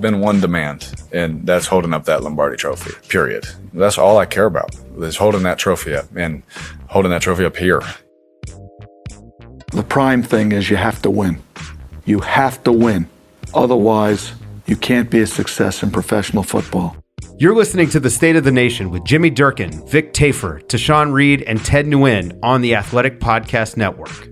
Been one demand, and that's holding up that Lombardi trophy, period. That's all I care about, is holding that trophy up and holding that trophy up here. The prime thing is you have to win. You have to win. Otherwise, you can't be a success in professional football. You're listening to The State of the Nation with Jimmy Durkin, Vic Tafur, Tashan Reed, and Ted Nguyen on the Athletic Podcast Network.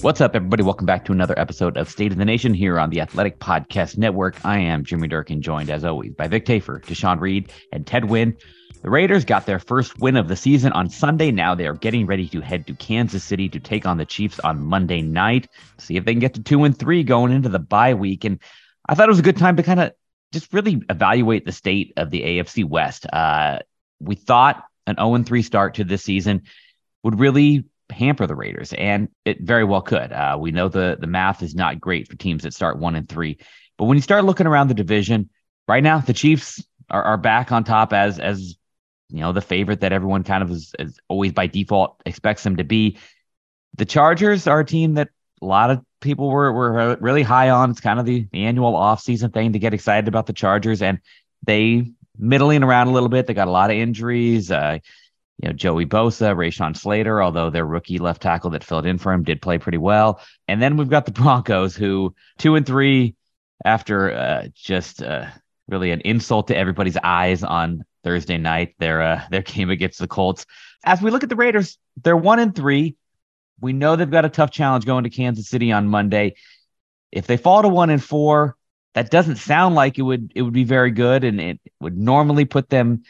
What's up, everybody? Welcome back to another episode of State of the Nation here on the Athletic Podcast Network. I am Jimmy Durkin, joined as always by Vic Tafur, Tashan Reed, and Ted Nguyen. The Raiders got their first win of the season on Sunday. Now they are getting ready to head to Kansas City to take on the Chiefs on Monday night. See if they can get to two and three going into the bye week. And I thought it was a good time to kind of just really evaluate the state of the AFC West. Uh, we thought an 0 3 start to this season would really hamper the Raiders, and it very well could. Uh, we know the the math is not great for teams that start one and three, but when you start looking around the division right now, the Chiefs are, are back on top as as you know the favorite that everyone kind of is, is always by default expects them to be. The Chargers are a team that a lot of people were were really high on. It's kind of the, the annual offseason thing to get excited about the Chargers, and they middling around a little bit. They got a lot of injuries. Uh, you know, Joey Bosa, Rashawn Slater, although their rookie left tackle that filled in for him did play pretty well. And then we've got the Broncos, who two and three after uh, just uh, really an insult to everybody's eyes on Thursday night, their uh, their game against the Colts. As we look at the Raiders, they're one and three. We know they've got a tough challenge going to Kansas City on Monday. If they fall to one and four, that doesn't sound like it would it would be very good, and it would normally put them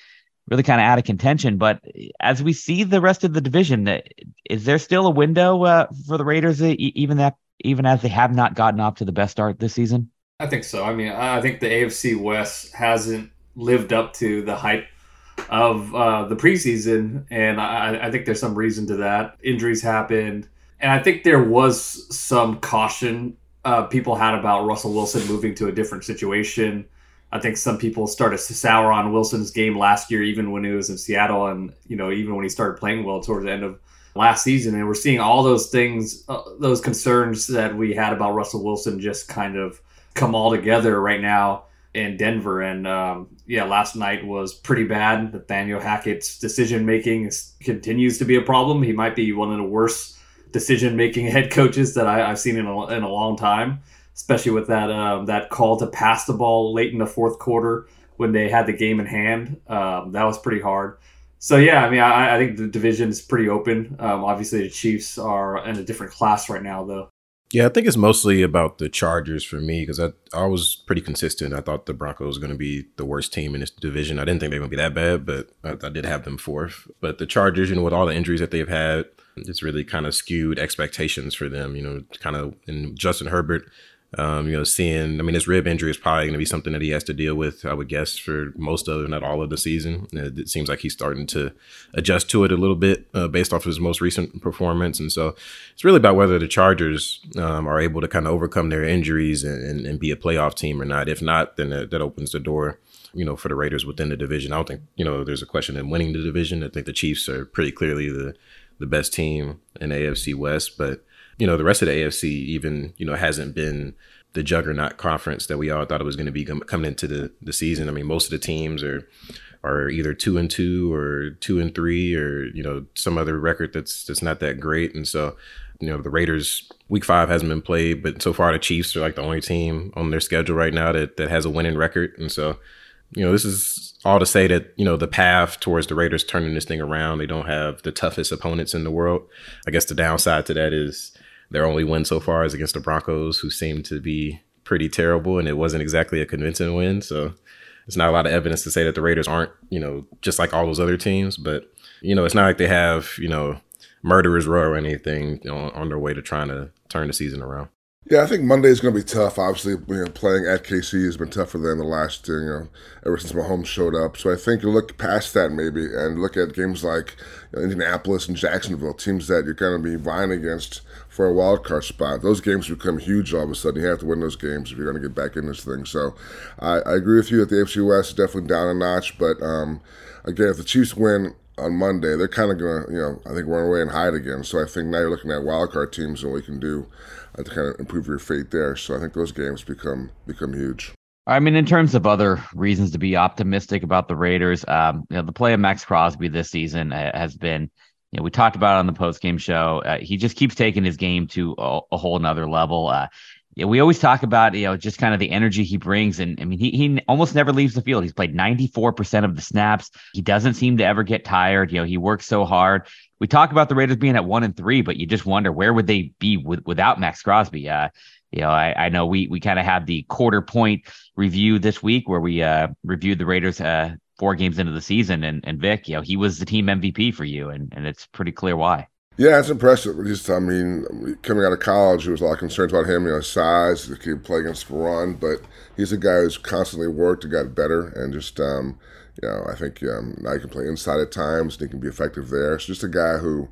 really kind of out of contention. But as we see the rest of the division, uh, is there still a window uh, for the Raiders, uh, even that even as they have not gotten off to the best start this season? I think so. I mean, I think the AFC West hasn't lived up to the hype of uh, the preseason, and I, I think there's some reason to that. Injuries happened, and I think there was some caution uh, people had about Russell Wilson moving to a different situation I think some people started to sour on Wilson's game last year, even when he was in Seattle, and you know even when he started playing well towards the end of last season. And we're seeing all those things, uh, those concerns that we had about Russell Wilson, just kind of come all together right now in Denver. And um, yeah, last night was pretty bad. Nathaniel Hackett's decision making continues to be a problem. He might be one of the worst decision making head coaches that I, have seen in a, in a long time especially with that um, that call to pass the ball late in the fourth quarter when they had the game in hand. Um, that was pretty hard. So yeah, I mean, I, I think the division is pretty open. Um, obviously, the Chiefs are in a different class right now, though. Yeah, I think it's mostly about the Chargers for me because I, I was pretty consistent. I thought the Broncos were going to be the worst team in this division. I didn't think they were going to be that bad, but I, I did have them fourth. But the Chargers, you know, with all the injuries that they've had, it's really kind of skewed expectations for them. You know, kind of, and Justin Herbert Um, you know, seeing, I mean, his rib injury is probably going to be something that he has to deal with, I would guess, for most of, not all of the season. It, seems like he's starting to adjust to it a little bit uh, based off of his most recent performance. And so it's really about whether the Chargers um, are able to kind of overcome their injuries and, and, and, be a playoff team or not. If not, then that, that opens the door you know, for the Raiders within the division. I don't think, you know, there's a question in winning the division. I think the Chiefs are pretty clearly the the best team in AFC West, but you know, the rest of the AFC even, you know, hasn't been the juggernaut conference that we all thought it was going to be coming into the, the season. I mean, most of the teams are are either two and two or two and three or you know some other record that's that's not that great. And so, you know, the Raiders week five hasn't been played, but so far the Chiefs are like the only team on their schedule right now that that has a winning record. And so, you know, this is all to say that, you know, the path towards the Raiders turning this thing around, they don't have the toughest opponents in the world. I guess the downside to that is their only win so far is against the Broncos, who seem to be pretty terrible, and it wasn't exactly a convincing win. So it's not a lot of evidence to say that the Raiders aren't, you know, just like all those other teams. But, you know, it's not like they have, you know, murderers row or anything you know, on their way to trying to turn the season around. Yeah, I think Monday is going to be tough. Obviously, you know, playing at KC has been tougher than the last, you know, ever since Mahomes showed up. So I think you look past that maybe and look at games like you know, Indianapolis and Jacksonville, teams that you're going to be vying against for a wild card spot. Those games become huge all of a sudden. You have to win those games if you're going to get back in this thing. So I, I agree with you that the AFC West is definitely down a notch. But um, again, if the Chiefs win on Monday, they're kind of going to, you know, I think run away and hide again. So I think now you're looking at wild card teams and what we can do to kind of improve your fate there. So I think those games become become huge. I mean, in terms of other reasons to be optimistic about the Raiders, um, you know, the play of Maxx Crosby this season has been, you know, we talked about it on the post game show. Uh, he just keeps taking his game to a, a whole nother level. Uh, we always talk about you know just kind of the energy he brings, and I mean he he almost never leaves the field. He's played 94% of the snaps. He doesn't seem to ever get tired. You know, he works so hard. We talk about the Raiders being at one and three, but you just wonder where would they be with, without Maxx Crosby. Uh, you know, I, I know we we kind of had the quarter point review this week where we uh, reviewed the Raiders uh, four games into the season, and and Vic, you know, he was the team MVP for you, and and it's pretty clear why. Yeah, it's impressive. Just, I mean, coming out of college, there was a lot of concerns about him, you know, size, he could play against the run, but he's a guy who's constantly worked and got better, and just, um, you know, I think um, now he can play inside at times, and he can be effective there. So just a guy who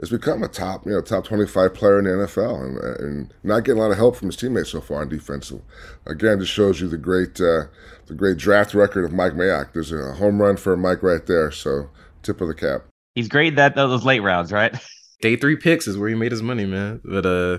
has become a top, you know, top 25 player in the NFL, and, and not getting a lot of help from his teammates so far on defensive. Again, just shows you the great, uh, the great draft record of Mike Mayock. There's a home run for Mike right there, so tip of the cap. He's great that those late rounds, right? day three picks is where he made his money, man. But uh,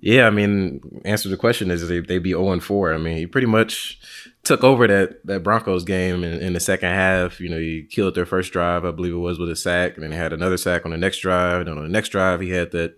yeah, I mean, answer the question is they they be zero oh and four. I mean, he pretty much took over that that Broncos game in, in, the second half. You know, he killed their first drive, I believe it was, with a sack, and then he had another sack on the next drive. And on the next drive, he had that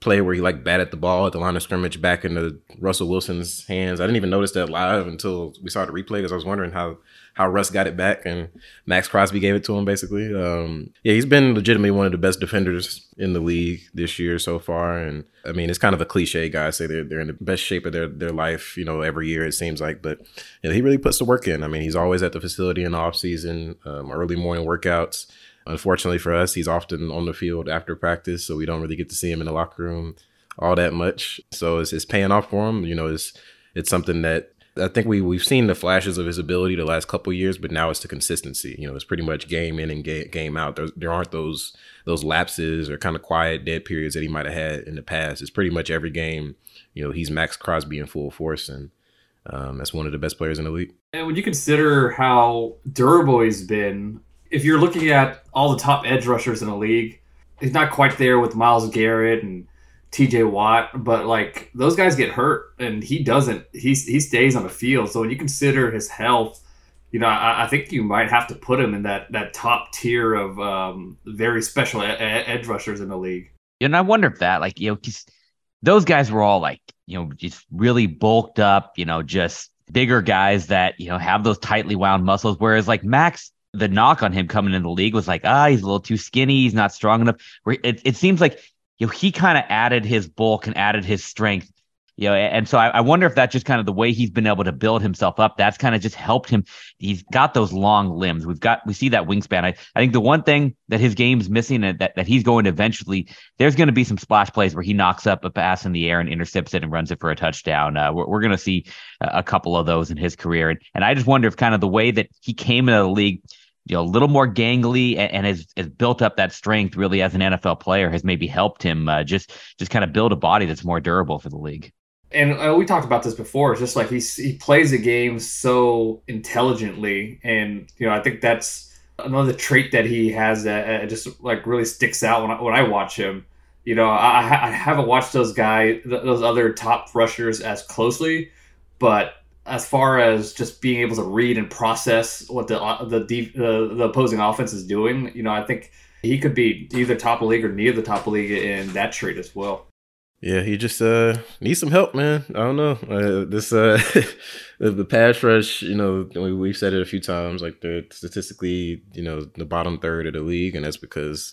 play where he like batted the ball at the line of scrimmage back into Russell Wilson's hands. I didn't even notice that live until we saw the replay because I was wondering how how Russ got it back and Maxx Crosby gave it to him basically. Um, yeah, he's been legitimately one of the best defenders in the league this year so far. And I mean, it's kind of a cliche, guys say they're they're in the best shape of their their life, you know, every year it seems like. But you know, he really puts the work in. I mean, he's always at the facility in the off season, um, early morning workouts. Unfortunately for us, he's often on the field after practice, so we don't really get to see him in the locker room all that much. So it's, it's paying off for him. You know, it's it's something that I think we we've seen the flashes of his ability the last couple years, but now it's the consistency. You know, it's pretty much game in and game, game out. There, there aren't those those lapses or kind of quiet dead periods that he might have had in the past. It's pretty much every game. You know, he's Maxx Crosby in full force, and um, that's one of the best players in the league. And when you consider how durable he's been, if you're looking at all the top edge rushers in the league, he's not quite there with Myles Garrett and TJ Watt, but like those guys get hurt and he doesn't. He he stays on the field. So when you consider his health, you know, I, I think you might have to put him in that that top tier of um, very special edge rushers in the league. And I wonder if that, like, you know, those guys were all like, you know, just really bulked up, you know, just bigger guys that you know have those tightly wound muscles. Whereas like Max, the knock on him coming in the league was like, ah, he's a little too skinny, he's not strong enough. Where it, it seems like you know, he kind of added his bulk and added his strength, You know, and so I, I, wonder if that's just kind of the way he's been able to build himself up. That's kind of just helped him. He's got those long limbs. We've got we see that wingspan. I, I think the one thing that his game's missing and that, that he's going to eventually, there's going to be some splash plays where he knocks up a pass in the air and intercepts it and runs it for a touchdown. Uh, we're we're going to see a couple of those in his career. And, and I just wonder if kind of the way that he came into the league you know, a little more gangly and, and, has, has built up that strength really as an NFL player has maybe helped him uh, just just kind of build a body that's more durable for the league and uh, we talked about this before. It's just like he he plays the game so intelligently, and you know I think that's another trait that he has that uh, just like really sticks out when I, when I watch him. You know, I, I haven't watched those guys, those other top rushers as closely, but as far as just being able to read and process what the uh, the uh, the opposing offense is doing, you know, I think he could be either top of league or near the top of league in that trait as well. Yeah, he just uh needs some help, man. I don't know. Uh, this uh the pass rush, you know, we, we've said it a few times. Like they're statistically, you know, the bottom third of the league, and that's because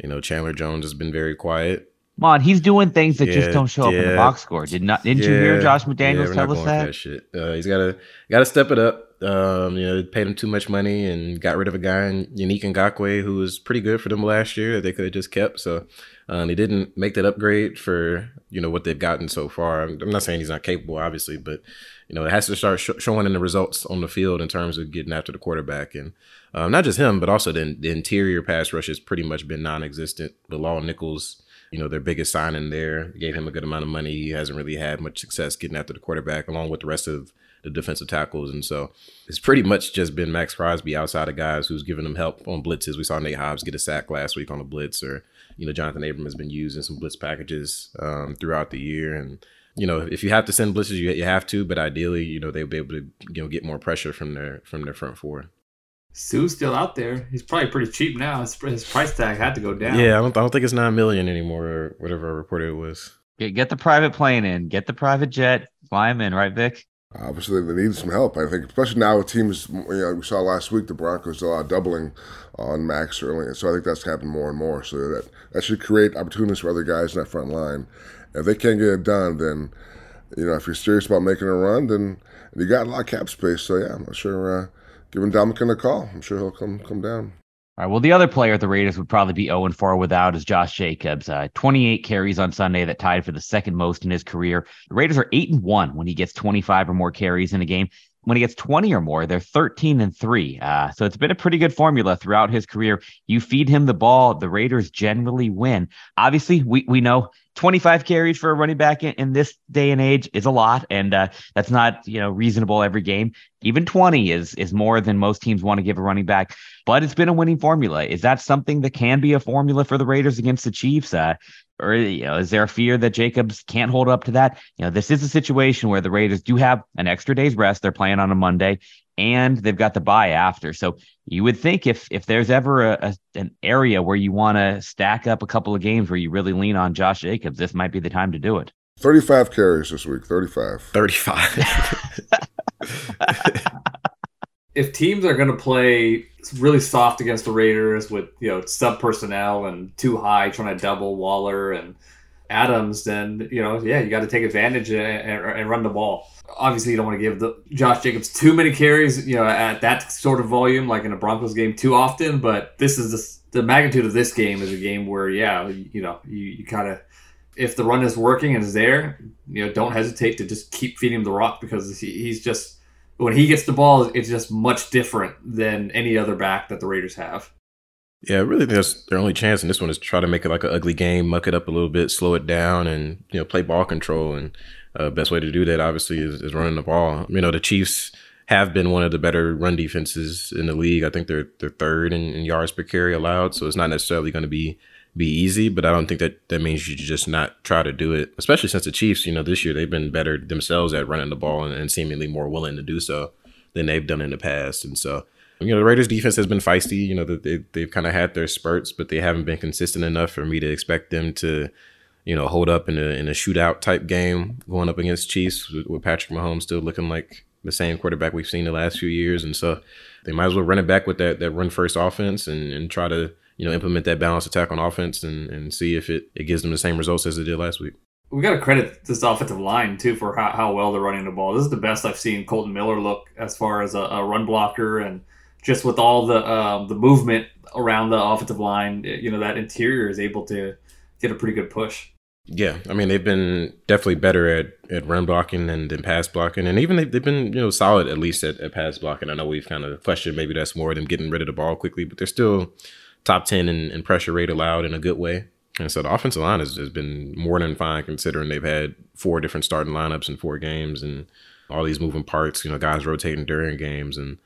you know Chandler Jones has been very quiet. Come on, he's doing things that yeah, just don't show yeah. up in the box score. Did not? Didn't yeah, you hear Josh McDaniels tell us that? that shit. Uh, he's got to got to step it up. Um, you know, paid him too much money and got rid of a guy in Yannick Ngakoue who was pretty good for them last year that they could have just kept. So uh, they didn't make that upgrade for you know what they've gotten so far. I'm, I'm not saying he's not capable, obviously, but you know it has to start sh- showing in the results on the field in terms of getting after the quarterback and um, not just him, but also the, the interior pass rush has pretty much been non-existent. Bilal Nichols, you know, their biggest signing there gave him a good amount of money. He hasn't really had much success getting after the quarterback, along with the rest of the defensive tackles. And so it's pretty much just been Maxx Crosby outside of guys who's giving them help on blitzes. We saw Nate Hobbs get a sack last week on a blitz, or you know, Jonathan Abram has been using some blitz packages um, throughout the year. And, you know, if you have to send blitzes, you, you have to, but ideally, you know, they'll be able to, you know, get more pressure from their, from their front four. Suh's still out there. He's probably pretty cheap now. His, his price tag had to go down. Yeah, I don't, I don't think it's nine million anymore or whatever I reported it was. Get, get the private plane in. Get the private jet. Fly him in, right, Vic? Obviously, they need some help. I think, especially now with teams. You know, we saw last week the Broncos uh, doubling on Max early, so I think that's happened more and more. So that that should create opportunities for other guys in that front line. If they can't get it done, then you know if you're serious about making a run, then you got a lot of cap space. So yeah, I'm not sure. Uh, giving Dominican a call, I'm sure he'll come come down. All right. Well, the other player at the Raiders would probably be 0 4 without is Josh Jacobs. Uh, 28 carries on Sunday that tied for the second most in his career. The Raiders are 8 and 1 when he gets 25 or more carries in a game. When he gets 20 or more, they're 13 and 3. Uh, so it's been a pretty good formula throughout his career. You feed him the ball, the Raiders generally win. Obviously, we, we know 25 carries for a running back in, in this day and age is a lot, and uh, that's not you know reasonable every game. Even 20 is is more than most teams want to give a running back. But it's been a winning formula. Is that something that can be a formula for the Raiders against the Chiefs? Uh, or you know, is there a fear that Jacobs can't hold up to that? You know, this is a situation where the Raiders do have an extra day's rest. They're playing on a Monday, and they've got the bye after. So you would think if if there's ever a, a an area where you want to stack up a couple of games where you really lean on Josh Jacobs, this might be the time to do it. 35 carries this week. 35. 35. if teams are going to play really soft against the Raiders with you know sub personnel and too high trying to double Waller and Adams, then you know yeah you got to take advantage and, and, and, run the ball. Obviously, you don't want to give the Josh Jacobs too many carries, you know, at that sort of volume like in a Broncos game too often. But this is the, the magnitude of this game is a game where yeah you know you, you kind of if the run is working and is there, you know don't hesitate to just keep feeding him the rock because he, he's just when he gets the ball, it's just much different than any other back that the Raiders have. Yeah, I really think that's their only chance in this one is to try to make it like an ugly game, muck it up a little bit, slow it down, and you know play ball control. And uh, best way to do that, obviously, is, is running the ball. You know, the Chiefs have been one of the better run defenses in the league. I think they're they're third in, in yards per carry allowed, so it's not necessarily going to be be easy, but I don't think that that means you just not try to do it. Especially since the Chiefs, you know, this year they've been better themselves at running the ball and, and seemingly more willing to do so than they've done in the past. And so, you know, the Raiders defense has been feisty. You know, they they've kind of had their spurts, but they haven't been consistent enough for me to expect them to, you know, hold up in a in a shootout type game going up against Chiefs with, with Patrick Mahomes still looking like the same quarterback we've seen the last few years. And so, they might as well run it back with that that run first offense and and try to you know, implement that balanced attack on offense and, and see if it, it gives them the same results as it did last week. we got to credit this offensive line too for how, how well they're running the ball. This is the best I've seen Kolton Miller look as far as a, a run blocker and just with all the um, the movement around the offensive line. You know that interior is able to get a pretty good push. Yeah, I mean they've been definitely better at, at run blocking and than pass blocking, and even they've, they've been you know solid at least at, at pass blocking. I know we've kind of questioned maybe that's more them getting rid of the ball quickly, but they're still top ten in, in pressure rate allowed in a good way. And so the offensive line has, has been more than fine considering they've had four different starting lineups in four games and all these moving parts, you know, guys rotating during games. And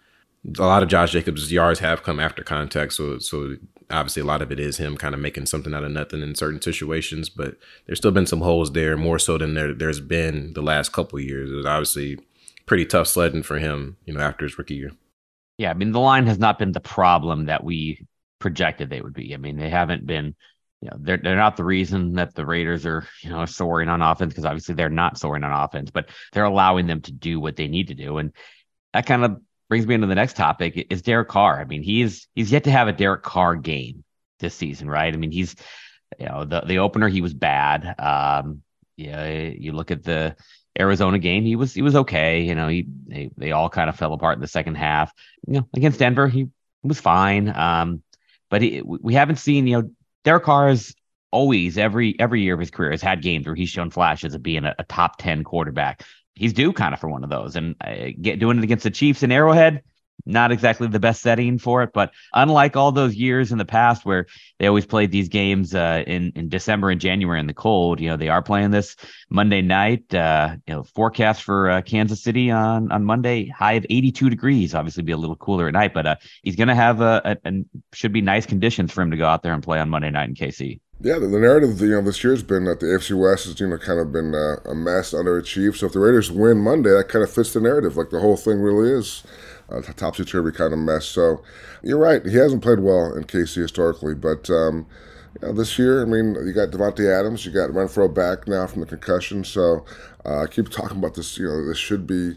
a lot of Josh Jacobs' yards have come after contact. So, so obviously a lot of it is him kind of making something out of nothing in certain situations, but there's still been some holes there more so than there, there's been the last couple years. It was obviously pretty tough sledding for him, you know, after his rookie year. Yeah. I mean, the line has not been the problem that we projected they would be. I mean, they haven't been you know, they're they're not the reason that the Raiders are, you know, soaring on offense because obviously they're not soaring on offense, but they're allowing them to do what they need to do. And that kind of brings me into the next topic is Derek Carr. I mean, he's he's yet to have a Derek Carr game this season, right? I mean, he's you know, the the opener he was bad. Um, yeah, you look at the Arizona game, he was he was okay. You know, he they, they all kind of fell apart in the second half. You know, against Denver, he was fine. Um, but we haven't seen, you know, Derek Carr has always every every year of his career has had games where he's shown flashes of being a, a top ten quarterback. He's due kind of for one of those, and uh, get doing it against the Chiefs in Arrowhead not exactly the best setting for it. But unlike all those years in the past where they always played these games uh, in in December and January in the cold, you know, they are playing this Monday night. Uh, you know, forecast for uh, Kansas City on on Monday, high of 82 degrees. Obviously, be a little cooler at night, but uh, he's going to have a, a, should be nice conditions for him to go out there and play on Monday night in KC. Yeah, the, the narrative you know this year's been that the AFC West has you know kind of been uh, a mess, underachieved. So if the Raiders win Monday, that kind of fits the narrative. Like the whole thing really is a topsy turvy kind of mess. So you're right. He hasn't played well in KC historically, but um, you know, this year, I mean, you got Davante Adams, you got Renfrow back now from the concussion. So uh, I keep talking about this. You know, this should be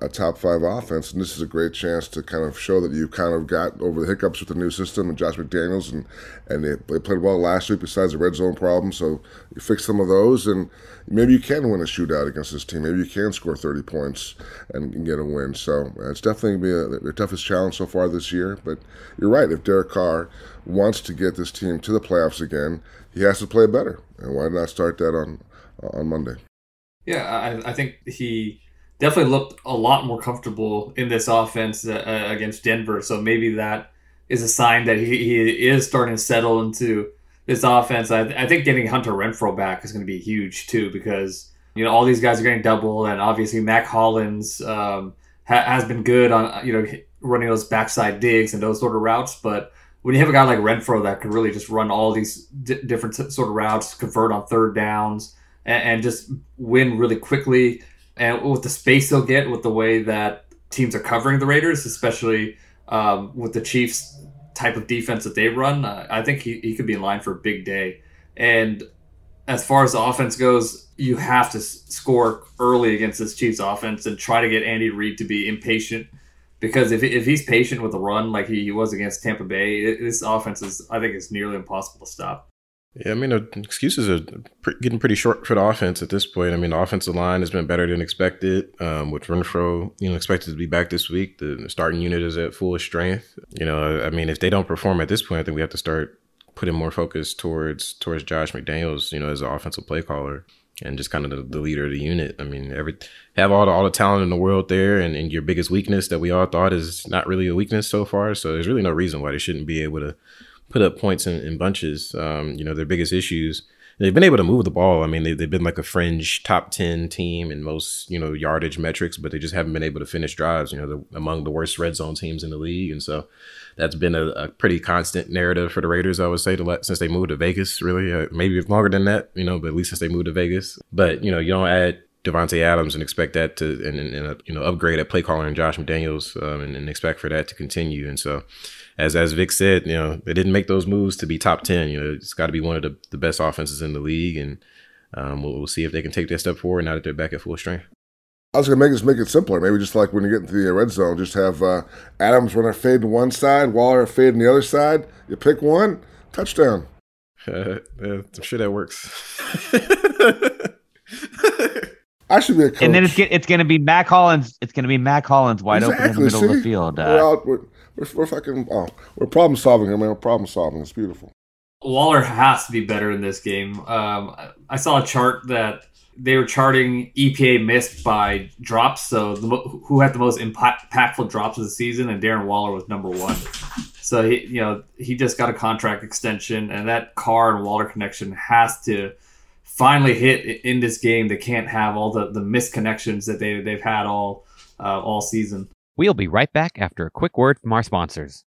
a top five offense, and this is a great chance to kind of show that you kind of got over the hiccups with the new system and Josh McDaniels, and and they, they played well last week besides the red zone problem. So you fix some of those, and maybe you can win a shootout against this team. Maybe you can score 30 points and, get a win. So uh, it's definitely be their toughest challenge so far this year. But you're right. If Derek Carr wants to get this team to the playoffs again, he has to play better. And why not start that on on Monday? Yeah, I, I think he definitely looked a lot more comfortable in this offense uh, uh, against Denver. So maybe that is a sign that he, he is starting to settle into this offense. I, I think getting Hunter Renfrow back is going to be huge too because you know all these guys are getting double, and obviously Mack Hollins um, ha- has been good on you know running those backside digs and those sort of routes, but when you have a guy like Renfrow that can really just run all these d- different sort of routes, convert on third downs, and, and just win really quickly and with the space they'll get with the way that teams are covering the Raiders, especially um, with the Chiefs type of defense that they run, uh, I think he, he could be in line for a big day. And as far as the offense goes, you have to score early against this Chiefs offense and try to get Andy Reid to be impatient. Because if, if he's patient with the run like he he was against Tampa Bay, this offense is I think is nearly impossible to stop. Yeah, I mean, excuses are getting pretty short for the offense at this point. I mean, the offensive line has been better than expected. Um, with Renfrow, you know, expected to be back this week. The, the starting unit is at full strength. You know, I mean, if they don't perform at this point, I think we have to start putting more focus towards towards Josh McDaniels, you know, as an offensive play caller and just kind of the, the, leader of the unit. I mean, every have all the all the talent in the world there, and, and your biggest weakness that we all thought is not really a weakness so far. So there's really no reason why they shouldn't be able to put up points in, in bunches. Um, you know, their biggest issues. They've been able to move the ball. I mean, they, they've been like a fringe top 10 team in most, you know, yardage metrics, but they just haven't been able to finish drives, you know, the, among the worst red zone teams in the league. And so that's been a, a pretty constant narrative for the Raiders, I would say, to since they moved to Vegas, really. Uh, maybe longer than that, you know, but at least since they moved to Vegas. But, you know, you don't add Davante Adams and expect that to and, and, and, you know upgrade at play caller and Josh McDaniels um, and, and, expect for that to continue. And so as as Vic said, you know, they didn't make those moves to be top ten. You know, it's got to be one of the, the best offenses in the league, and um, we'll, we'll see if they can take that step forward now that they're back at full strength. I was gonna make this make it simpler. Maybe just like when you get into the red zone, just have uh, Adams run a fade to one side, Waller fade on the other side. You pick one, touchdown. Uh, yeah, I'm sure that works. I should be a coach. And then it's get, it's going to be Mack Hollins. It's going to be Mack Hollins wide open in the middle see? of the field. we're, Uh, out, we're, we're, we're fucking, oh, we're problem solving here, man. We're problem solving. It's beautiful. Waller has to be better in this game. Um, I saw a chart that they were charting EPA missed by drops, so the, who had the most impact, impactful drops of the season, and Darren Waller was number one. So he, you know, he just got a contract extension, and that Carr and Waller connection has to finally hit in this game. They can't have all the the missed connections that they they've had all uh, all season. We'll be right back after a quick word from our sponsors.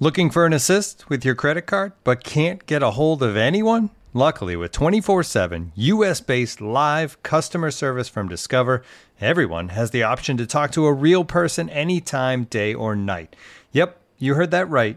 Looking for an assist with your credit card, but can't get a hold of anyone? Luckily, with 24 7 US based live customer service from Discover, everyone has the option to talk to a real person anytime, day or night. Yep, you heard that right.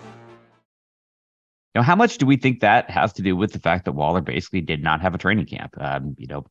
You know, how much do we think that has to do with the fact that Waller basically did not have a training camp? Um, you know,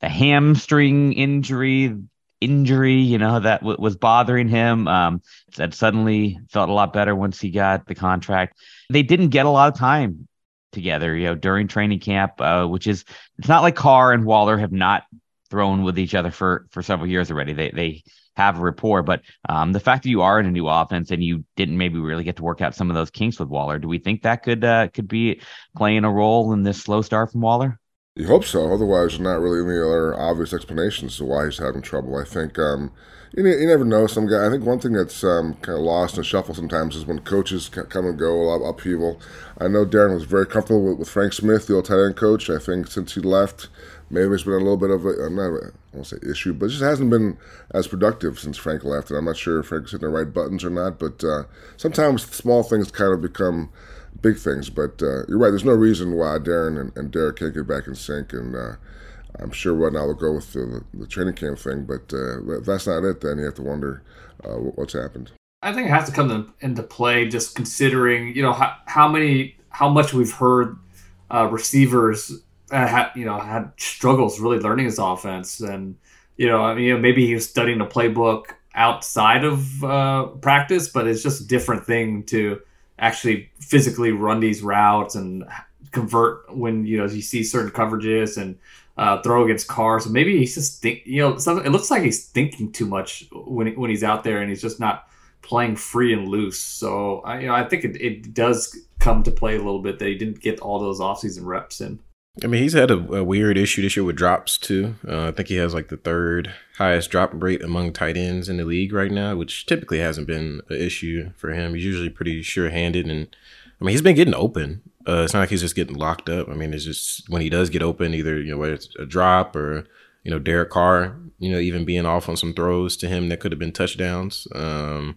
the hamstring injury, injury, you know, that w- was bothering him. Um, that suddenly felt a lot better once he got the contract. They didn't get a lot of time together, you know, during training camp, uh, which is it's not like Carr and Waller have not thrown with each other for for several years already. They they have a rapport, but um, the fact that you are in a new offense and you didn't maybe really get to work out some of those kinks with Waller, do we think that could uh, could be playing a role in this slow start from Waller? You hope so. Otherwise, there's not really any other obvious explanations to why he's having trouble. I think um, you, ne- you never know. Some guy. I think one thing that's um, kind of lost in the shuffle sometimes is when coaches come and go, a lot of upheaval. I know Darren was very comfortable with, with Frank Smith, the old tight end coach. I think since he left, maybe it's been a little bit of a, uh, not I won't say issue, but it just hasn't been as productive since Frank left. And I'm not sure if Frank's hitting the right buttons or not. But uh, sometimes small things kind of become big things. But uh, you're right. There's no reason why Darren and, and Derek can't get back in sync. And uh, I'm sure right now we'll go with the, the training camp thing. But uh, if that's not it, then you have to wonder uh, what's happened. I think it has to come in- into play just considering, you know, how, how many, how much we've heard uh, receivers, had, you know, had struggles really learning his offense. And, you know, I mean, you know, maybe he was studying the playbook outside of uh, practice, but it's just a different thing to actually physically run these routes and convert when, you know, you see certain coverages and uh, throw against cars. Maybe he's just think, you know, it looks like he's thinking too much when, when he's out there and he's just not playing free and loose. So I, you know, I think it, it does come to play a little bit that he didn't get all those offseason reps in. I mean, he's had a, a weird issue this year with drops too. Uh, I think he has like the third highest drop rate among tight ends in the league right now, which typically hasn't been an issue for him. He's usually pretty sure-handed, and I mean, he's been getting open. Uh, it's not like he's just getting locked up. I mean, it's just when he does get open, either you know whether it's a drop or you know Derek Carr, you know, even being off on some throws to him that could have been touchdowns. Um,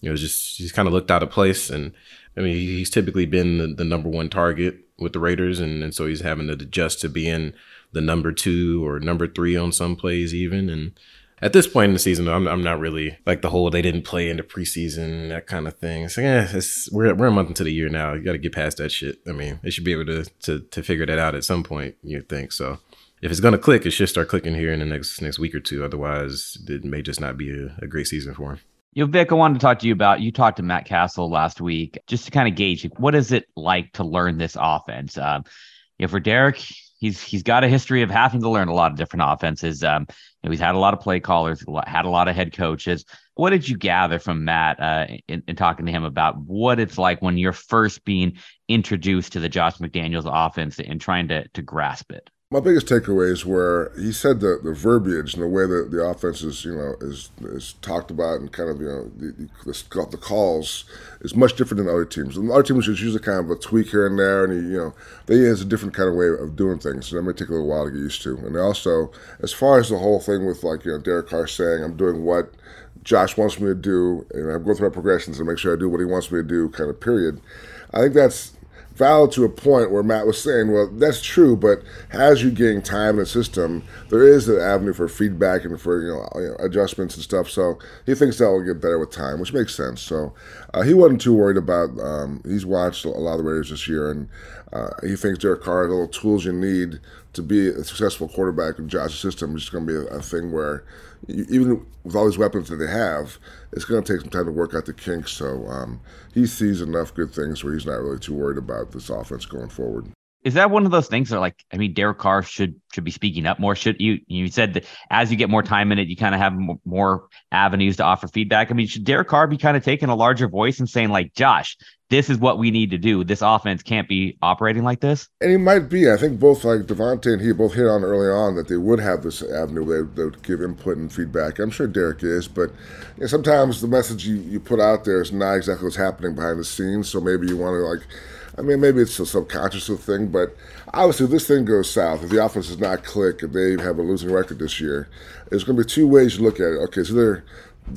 you know, just he's kind of looked out of place, and I mean, he's typically been the, the number one target with the Raiders, and, and so he's having to adjust to being the number two or number three on some plays even. And at this point in the season, I'm, I'm not really like the whole they didn't play in the preseason that kind of thing. So yeah, eh, it's, we're we're a month into the year now. You got to get past that shit. I mean, they should be able to to to figure that out at some point. You think so? If it's gonna click, it should start clicking here in the next next week or two. Otherwise, it may just not be a, a great season for him. You know, Vic, I wanted to talk to you about. You talked to Matt Cassel last week, just to kind of gauge what is it like to learn this offense. Um, you know, for Derek, he's he's got a history of having to learn a lot of different offenses. Um, you know, he's had a lot of play callers, had a lot of head coaches. What did you gather from Matt uh, in, in, talking to him about what it's like when you're first being introduced to the Josh McDaniels offense and trying to to grasp it? My biggest takeaways were he said the, the verbiage and the way that the offense is, you know, is is talked about and kind of, you know, the, the, the calls is much different than other teams. And other teams is usually kind of a tweak here and there, and he, you know, they has a different kind of way of doing things. So that may take a little while to get used to. And also, as far as the whole thing with like, you know, Derek Carr saying, I'm doing what Josh wants me to do, and I'm going through my progressions and make sure I do what he wants me to do, kind of period. I think that's valid to a point where Matt was saying, well, that's true, but as you gain time in the system, there is an avenue for feedback and for you know, you know adjustments and stuff. So he thinks that will get better with time, which makes sense. So uh, he wasn't too worried about. Um, he's watched a lot of the Raiders this year, and uh, he thinks Derek Carr has all the tools you need to be a successful quarterback in Josh's system. It's going to be a, a thing where even with all these weapons that they have, it's going to take some time to work out the kinks. So um, he sees enough good things where he's not really too worried about this offense going forward. Is that one of those things that, like, I mean, Derek Carr should should be speaking up more? Should you? You said that as you get more time in it, you kind of have more avenues to offer feedback. I mean, should Derek Carr be kind of taking a larger voice and saying, like, Josh, this is what we need to do. This offense can't be operating like this. And he might be. I think both like Davante and he both hit on early on that they would have this avenue where they, they would give input and feedback. I'm sure Derek is, but you know, sometimes the message you, you put out there is not exactly what's happening behind the scenes. So maybe you want to like, I mean, maybe it's a subconscious thing, but obviously if this thing goes south, if the offense does not click, if they have a losing record this year, there's going to be two ways to look at it. Okay, so they're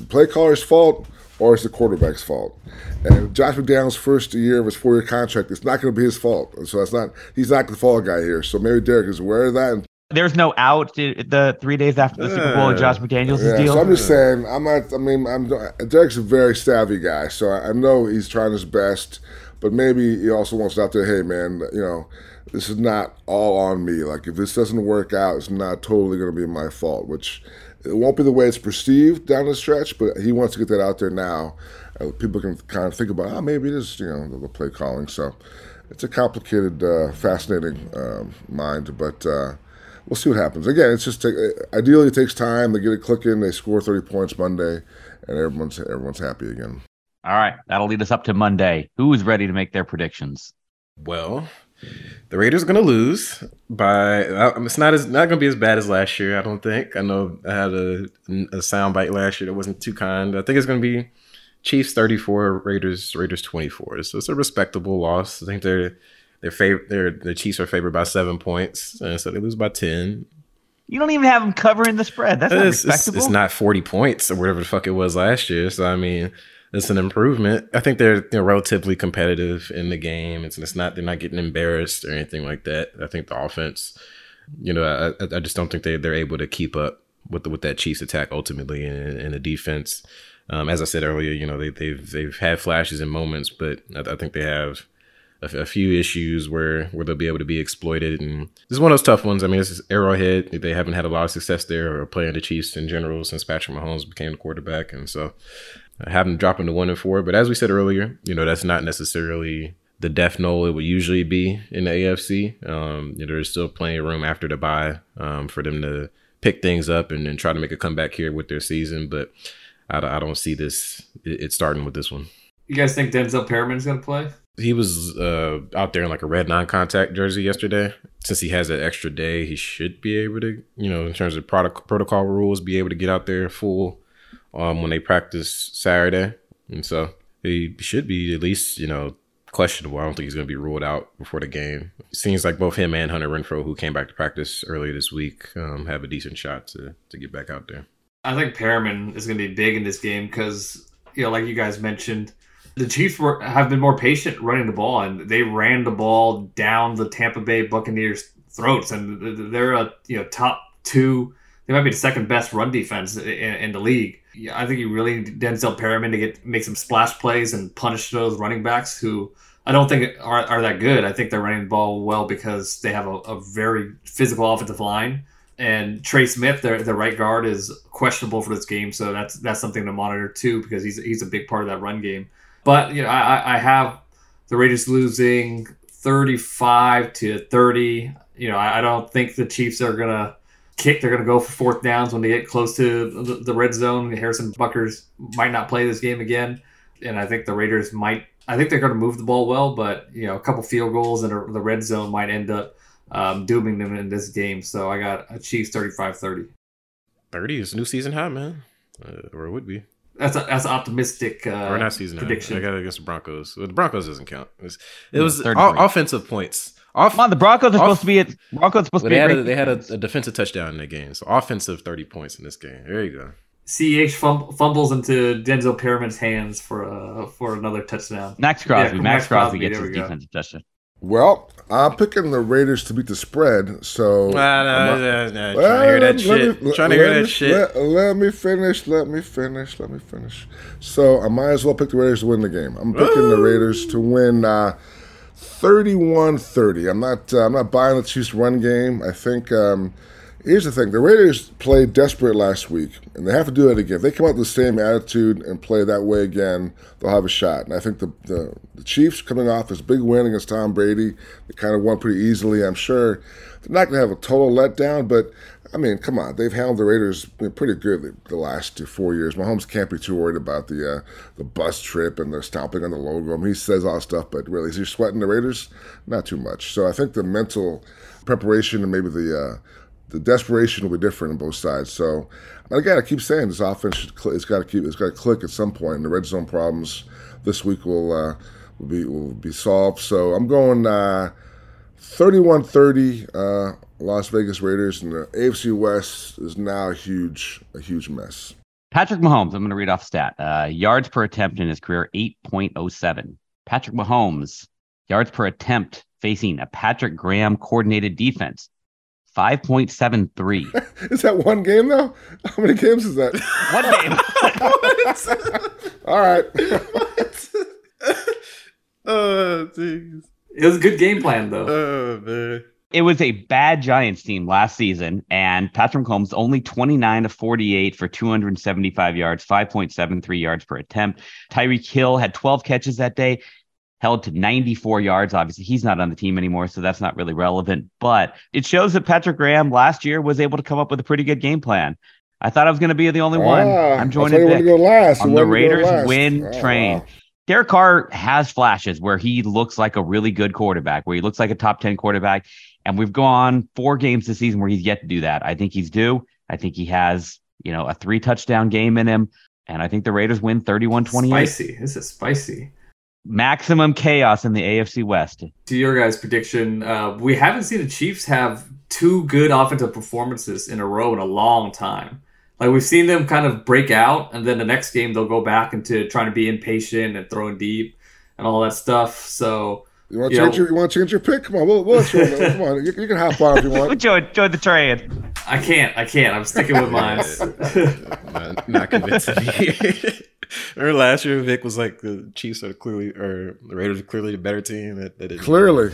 play caller's fault or it's the quarterback's fault. And Josh McDaniels' first year of his four-year contract, it's not going to be his fault. So that's not he's not the fall guy here. So maybe Derek is aware of that. And there's no out the three days after the Super Bowl of Josh McDaniels' yeah, deal. So I'm just saying, I'm not. I mean, I'm Derek's a very savvy guy, so I, I know he's trying his best, but maybe he also wants out there. Hey, man, you know, this is not all on me. Like if this doesn't work out, it's not totally going to be my fault. Which it won't be the way it's perceived down the stretch, but he wants to get that out there now. Uh, people can kind of think about, oh, maybe it is, you know, the play calling. So it's a complicated, uh, fascinating um, mind, but uh, we'll see what happens. Again, it's just take, ideally it takes time. They get it clicking. They score thirty points Monday, and everyone's everyone's happy again. All right, that'll lead us up to Monday. Who's ready to make their predictions? Well, the Raiders are going to lose by. Uh, it's not as not going to be as bad as last year. I don't think. I know I had a a soundbite last year that wasn't too kind. I think it's going to be Chiefs thirty four, Raiders Raiders twenty four. So it's a respectable loss. I think they're they're fav- they're the Chiefs are favored by seven points, and so they lose by ten. You don't even have them covering the spread. That's not it's, respectable. It's, it's not forty points or whatever the fuck it was last year. So I mean it's an improvement. I think they're, relatively competitive in the game. It's, it's not they're not getting embarrassed or anything like that. I think the offense, you know, I, I just don't think they they're able to keep up with the, with that Chiefs attack ultimately in, in the defense. Um, as I said earlier, you know they, they've they've had flashes and moments, but I, I think they have a, a, few issues where where they'll be able to be exploited. And this is one of those tough ones. I mean, this is Arrowhead. They haven't had a lot of success there or playing the Chiefs in general since Patrick Mahomes became the quarterback, and so have them dropping to one and four. But as we said earlier, you know, that's not necessarily the death knoll it would usually be in the AFC. Um, you know, there's still plenty of room after the bye um, for them to pick things up and, then try to make a comeback here with their season. But I, I don't see this it, starting with this one. You guys think Denzel Perryman's going to play? He was uh, out there in like a red non-contact jersey yesterday. Since he has that extra day, he should be able to, you know, in terms of product protocol rules, be able to get out there full um, when they practice Saturday, and so he should be at least you know questionable. I don't think he's going to be ruled out before the game. Seems like both him and Hunter Renfrow, who came back to practice earlier this week, um, have a decent shot to to get back out there. I think Perryman is going to be big in this game because you know, like you guys mentioned, The Chiefs were, have been more patient running the ball, and they ran the ball down the Tampa Bay Buccaneers' throats, and they're a you know top two. They might be the second best run defense in, in the league. I think you really need Denzel Perryman to get make some splash plays and punish those running backs who I don't think are, are that good. I think they're running the ball well because they have a, a very physical offensive line. And Trey Smith, their, their right guard, is questionable for this game, so that's that's something to monitor too because he's he's a big part of that run game. But you know, I, I have the Raiders losing 35 to 30. You know, I, I don't think the Chiefs are gonna kick. They're going to go for fourth downs when they get close to the, the red zone. Harrison Buckers might not play this game again, and I think the Raiders might. I think they're going to move the ball well, but you know, a couple field goals and the red zone might end up um, dooming them in this game. So I got a Chiefs 35-30. 30 is new season high, man, uh, or it would be. That's a, that's an optimistic uh, or not season prediction. High. I got it against the Broncos. The Broncos doesn't count. It was, it was 30 o- offensive points. Off, Come on, the Broncos are supposed to be at Broncos are supposed to be they had, a, they had a, a defensive touchdown in the game, so offensive thirty points in this game. There you go. Ch fum- fumbles into Denzel Perryman's hands for uh, for another touchdown. Maxx Crosby. Yeah, Maxx, Crosby, there gets we his defensive touchdown. Well, I'm picking the Raiders to beat the spread. So Nah, nah, I'm nah, not- trying to hear that shit. me- Trying to hear that shit. Let, let me finish. Let me finish. Let me finish. So I might as well pick the Raiders to win the game. I'm picking the Raiders to win uh, 31-30. I'm not. Uh, I'm not buying the Chiefs' run game. I think. Um, Here's the thing: the Raiders played desperate last week, and they have to do it again. If they come out with the same attitude and play that way again, they'll have a shot. And I think the the, the Chiefs coming off this big win against Tom Brady, they kind of won pretty easily. I'm sure they're not going to have a total letdown, but I mean, come on, they've handled the Raiders pretty good the, the last two, four years. Mahomes can't be too worried about the uh, the bus trip and the stomping on the logo. I mean, he says all stuff, but really, is he sweating the Raiders? Not too much. So I think the mental preparation and maybe the uh, the desperation will be different on both sides. So again, I keep saying this offense should cl- it's got to keep it's got to click at some point. And the red zone problems this week will uh, will be will be solved. So I'm going uh, 31-30 uh, Las Vegas Raiders, and the AFC West is now a huge a huge mess. Patrick Mahomes, I'm going to read off stat. Uh, yards per attempt in his career, 8.07. Patrick Mahomes, yards per attempt facing a Patrick Graham coordinated defense, 5.73. Is that one game though? How many games is that? One game. All right. Oh, jeez. It was a good game plan though. Oh man. It was a bad Giants team last season, and Patrick Mahomes only 29 to 48 for 275 yards, 5.73 yards per attempt. Tyreek Hill had 12 catches that day, held to 94 yards. Obviously, he's not on the team anymore, so that's not really relevant. But it shows that Patrick Graham last year was able to come up with a pretty good game plan. I thought I was going to be the only one. Ah, I'm joining thought you wanted Vic go last. On the wanted go Raiders last. win Oh, train. wow. Derek Carr has flashes where he looks like a really good quarterback, where he looks like a top 10 quarterback. And we've gone four games this season where he's yet to do that. I think he's due. I think he has, you know, a three touchdown game in him. And I think the Raiders win 31 28. Spicy. This is spicy. Maximum chaos in the AFC West. To your guys' prediction, uh, we haven't seen the Chiefs have two good offensive performances in a row in a long time. Like we've seen them kind of break out, and then the next game they'll go back into trying to be impatient and throwing deep and all that stuff. So You want you to change know, your, you want to change your pick? Come on, we'll, we'll let you know. Come on, you, you can hop on if you want. join, join the trade. I can't. I can't. I'm sticking with mine. not, not convincing me. Remember last year, Vic was like the Chiefs are clearly, or the Raiders are clearly the better team. That, that Clearly,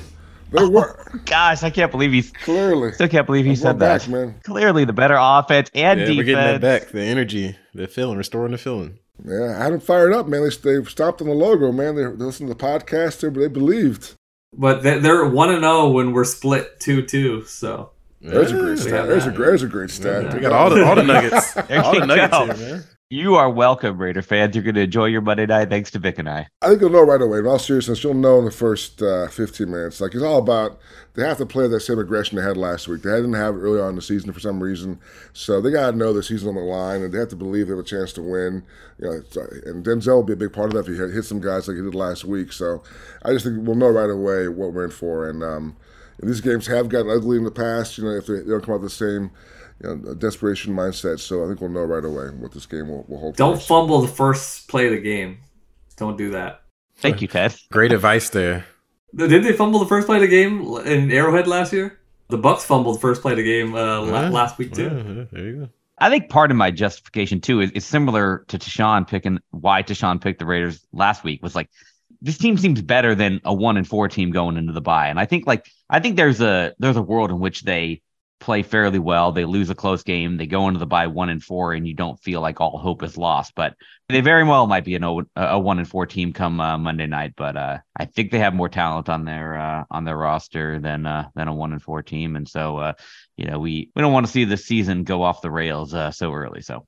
they were oh, Gosh, I can't believe he's clearly. still can't believe he said back, that. man. Clearly the better offense and Yeah, defense. we're getting that back. The energy, the feeling, restoring the feeling. Yeah, I had them fired up, man. They they stopped on the logo, man. They, they listened to the podcast, there, but they believed. but they- they're one and zero when we're split two two. So There's a great stat. There's a there's a great stat. We got all the all the nuggets, all the nuggets go. here, man. You are welcome, Raider fans. You're going to enjoy your Monday night thanks to Vic and I. I think you'll know right away. In all seriousness, you'll know in the first uh, 15 minutes. Like it's all about they have to play that same aggression they had last week. They didn't have it early on in the season for some reason, so they got to know the season's on the line and they have to believe they have a chance to win. You know, uh, and Denzel will be a big part of that if he hit, some guys like he did last week. So I just think we'll know right away what we're in for. And um, and these games have gotten ugly in the past. You know, if they don't come out the same. You know, desperation mindset. So I think we'll know right away what this game will, will hold. don't us. fumble the first play of the game. Don't do that. Thank you, Ted. Great advice there. Did they fumble the first play of the game in Arrowhead last year? The Bucks fumbled the first play of the game uh, Yeah. last week too. Yeah, there you go. I think part of my justification too is, is similar to Tashan picking why Tashan picked the Raiders last week was like this team seems better than a one and four team going into the bye. And I think like I think there's a there's a world in which they play fairly well. They lose a close game, they go into the bye one and four, and you don't feel like all hope is lost. But they very well might be an a one and four team come uh, Monday night. But uh, I think they have more talent on their uh, on their roster than uh, than a one and four team, and so uh, you know we we don't want to see the season go off the rails uh, so early. So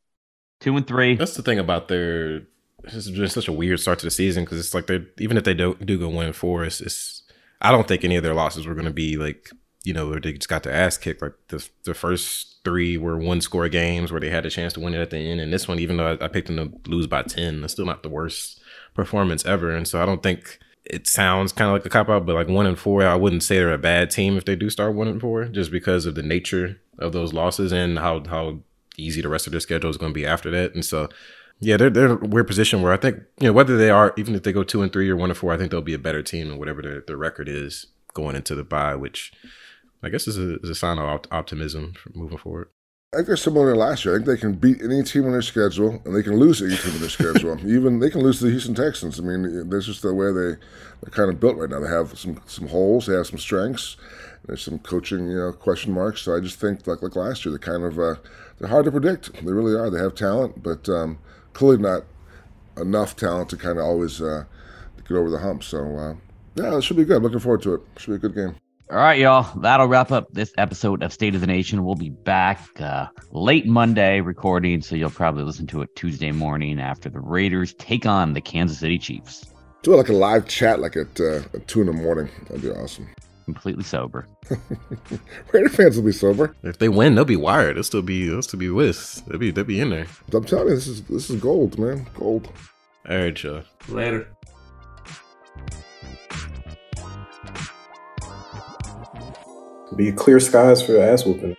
two and three. That's the thing about their. It's been such a weird start to the season because it's like they even if they do do go one and four, it's, it's I don't think any of their losses were going to be like you know where they just got their ass kicked. Like the the first three were one score games where they had a chance to win it at the end, and this one, even though I, I picked them to lose by ten, it's still not the worst performance ever. And so I don't think it sounds kind of like a cop out, but like one and four, I wouldn't say they're a bad team if they do start one and four, just because of the nature of those losses and how how easy the rest of their schedule is going to be after that. And so, yeah, they're they're a weird position where I think you know whether they are even if they go two and three or one and four, I think they'll be a better team than whatever their, their record is going into the bye, which I guess is a, is a sign of opt- optimism for moving forward. I think they're similar to last year. I think they can beat any team on their schedule, and they can lose any team on their schedule. Even they can lose to the Houston Texans. I mean, that's just the way they they're kind of built right now. They have some some holes, they have some strengths. There's some coaching, you know, question marks. So I just think like like last year, they're kind of uh, they're hard to predict. They really are. They have talent, but um, clearly not enough talent to kind of always uh, get over the hump. So uh, yeah, it should be good. Looking forward to it. Should be a good game. All right, y'all. That'll wrap up this episode of State of the Nation. We'll be back uh, late Monday recording, so you'll probably listen to it Tuesday morning after the Raiders take on the Kansas City Chiefs. Do it like a live chat, like at, uh, at two in the morning. That'd be awesome. Completely sober. Raider fans will be sober. If they win, they'll be wired. They'll still be they'll still be whiz. They'll be they'll be in there. I'm telling you, this is this is gold, man. Gold. All right, y'all. Later. Be clear skies for your ass whooping.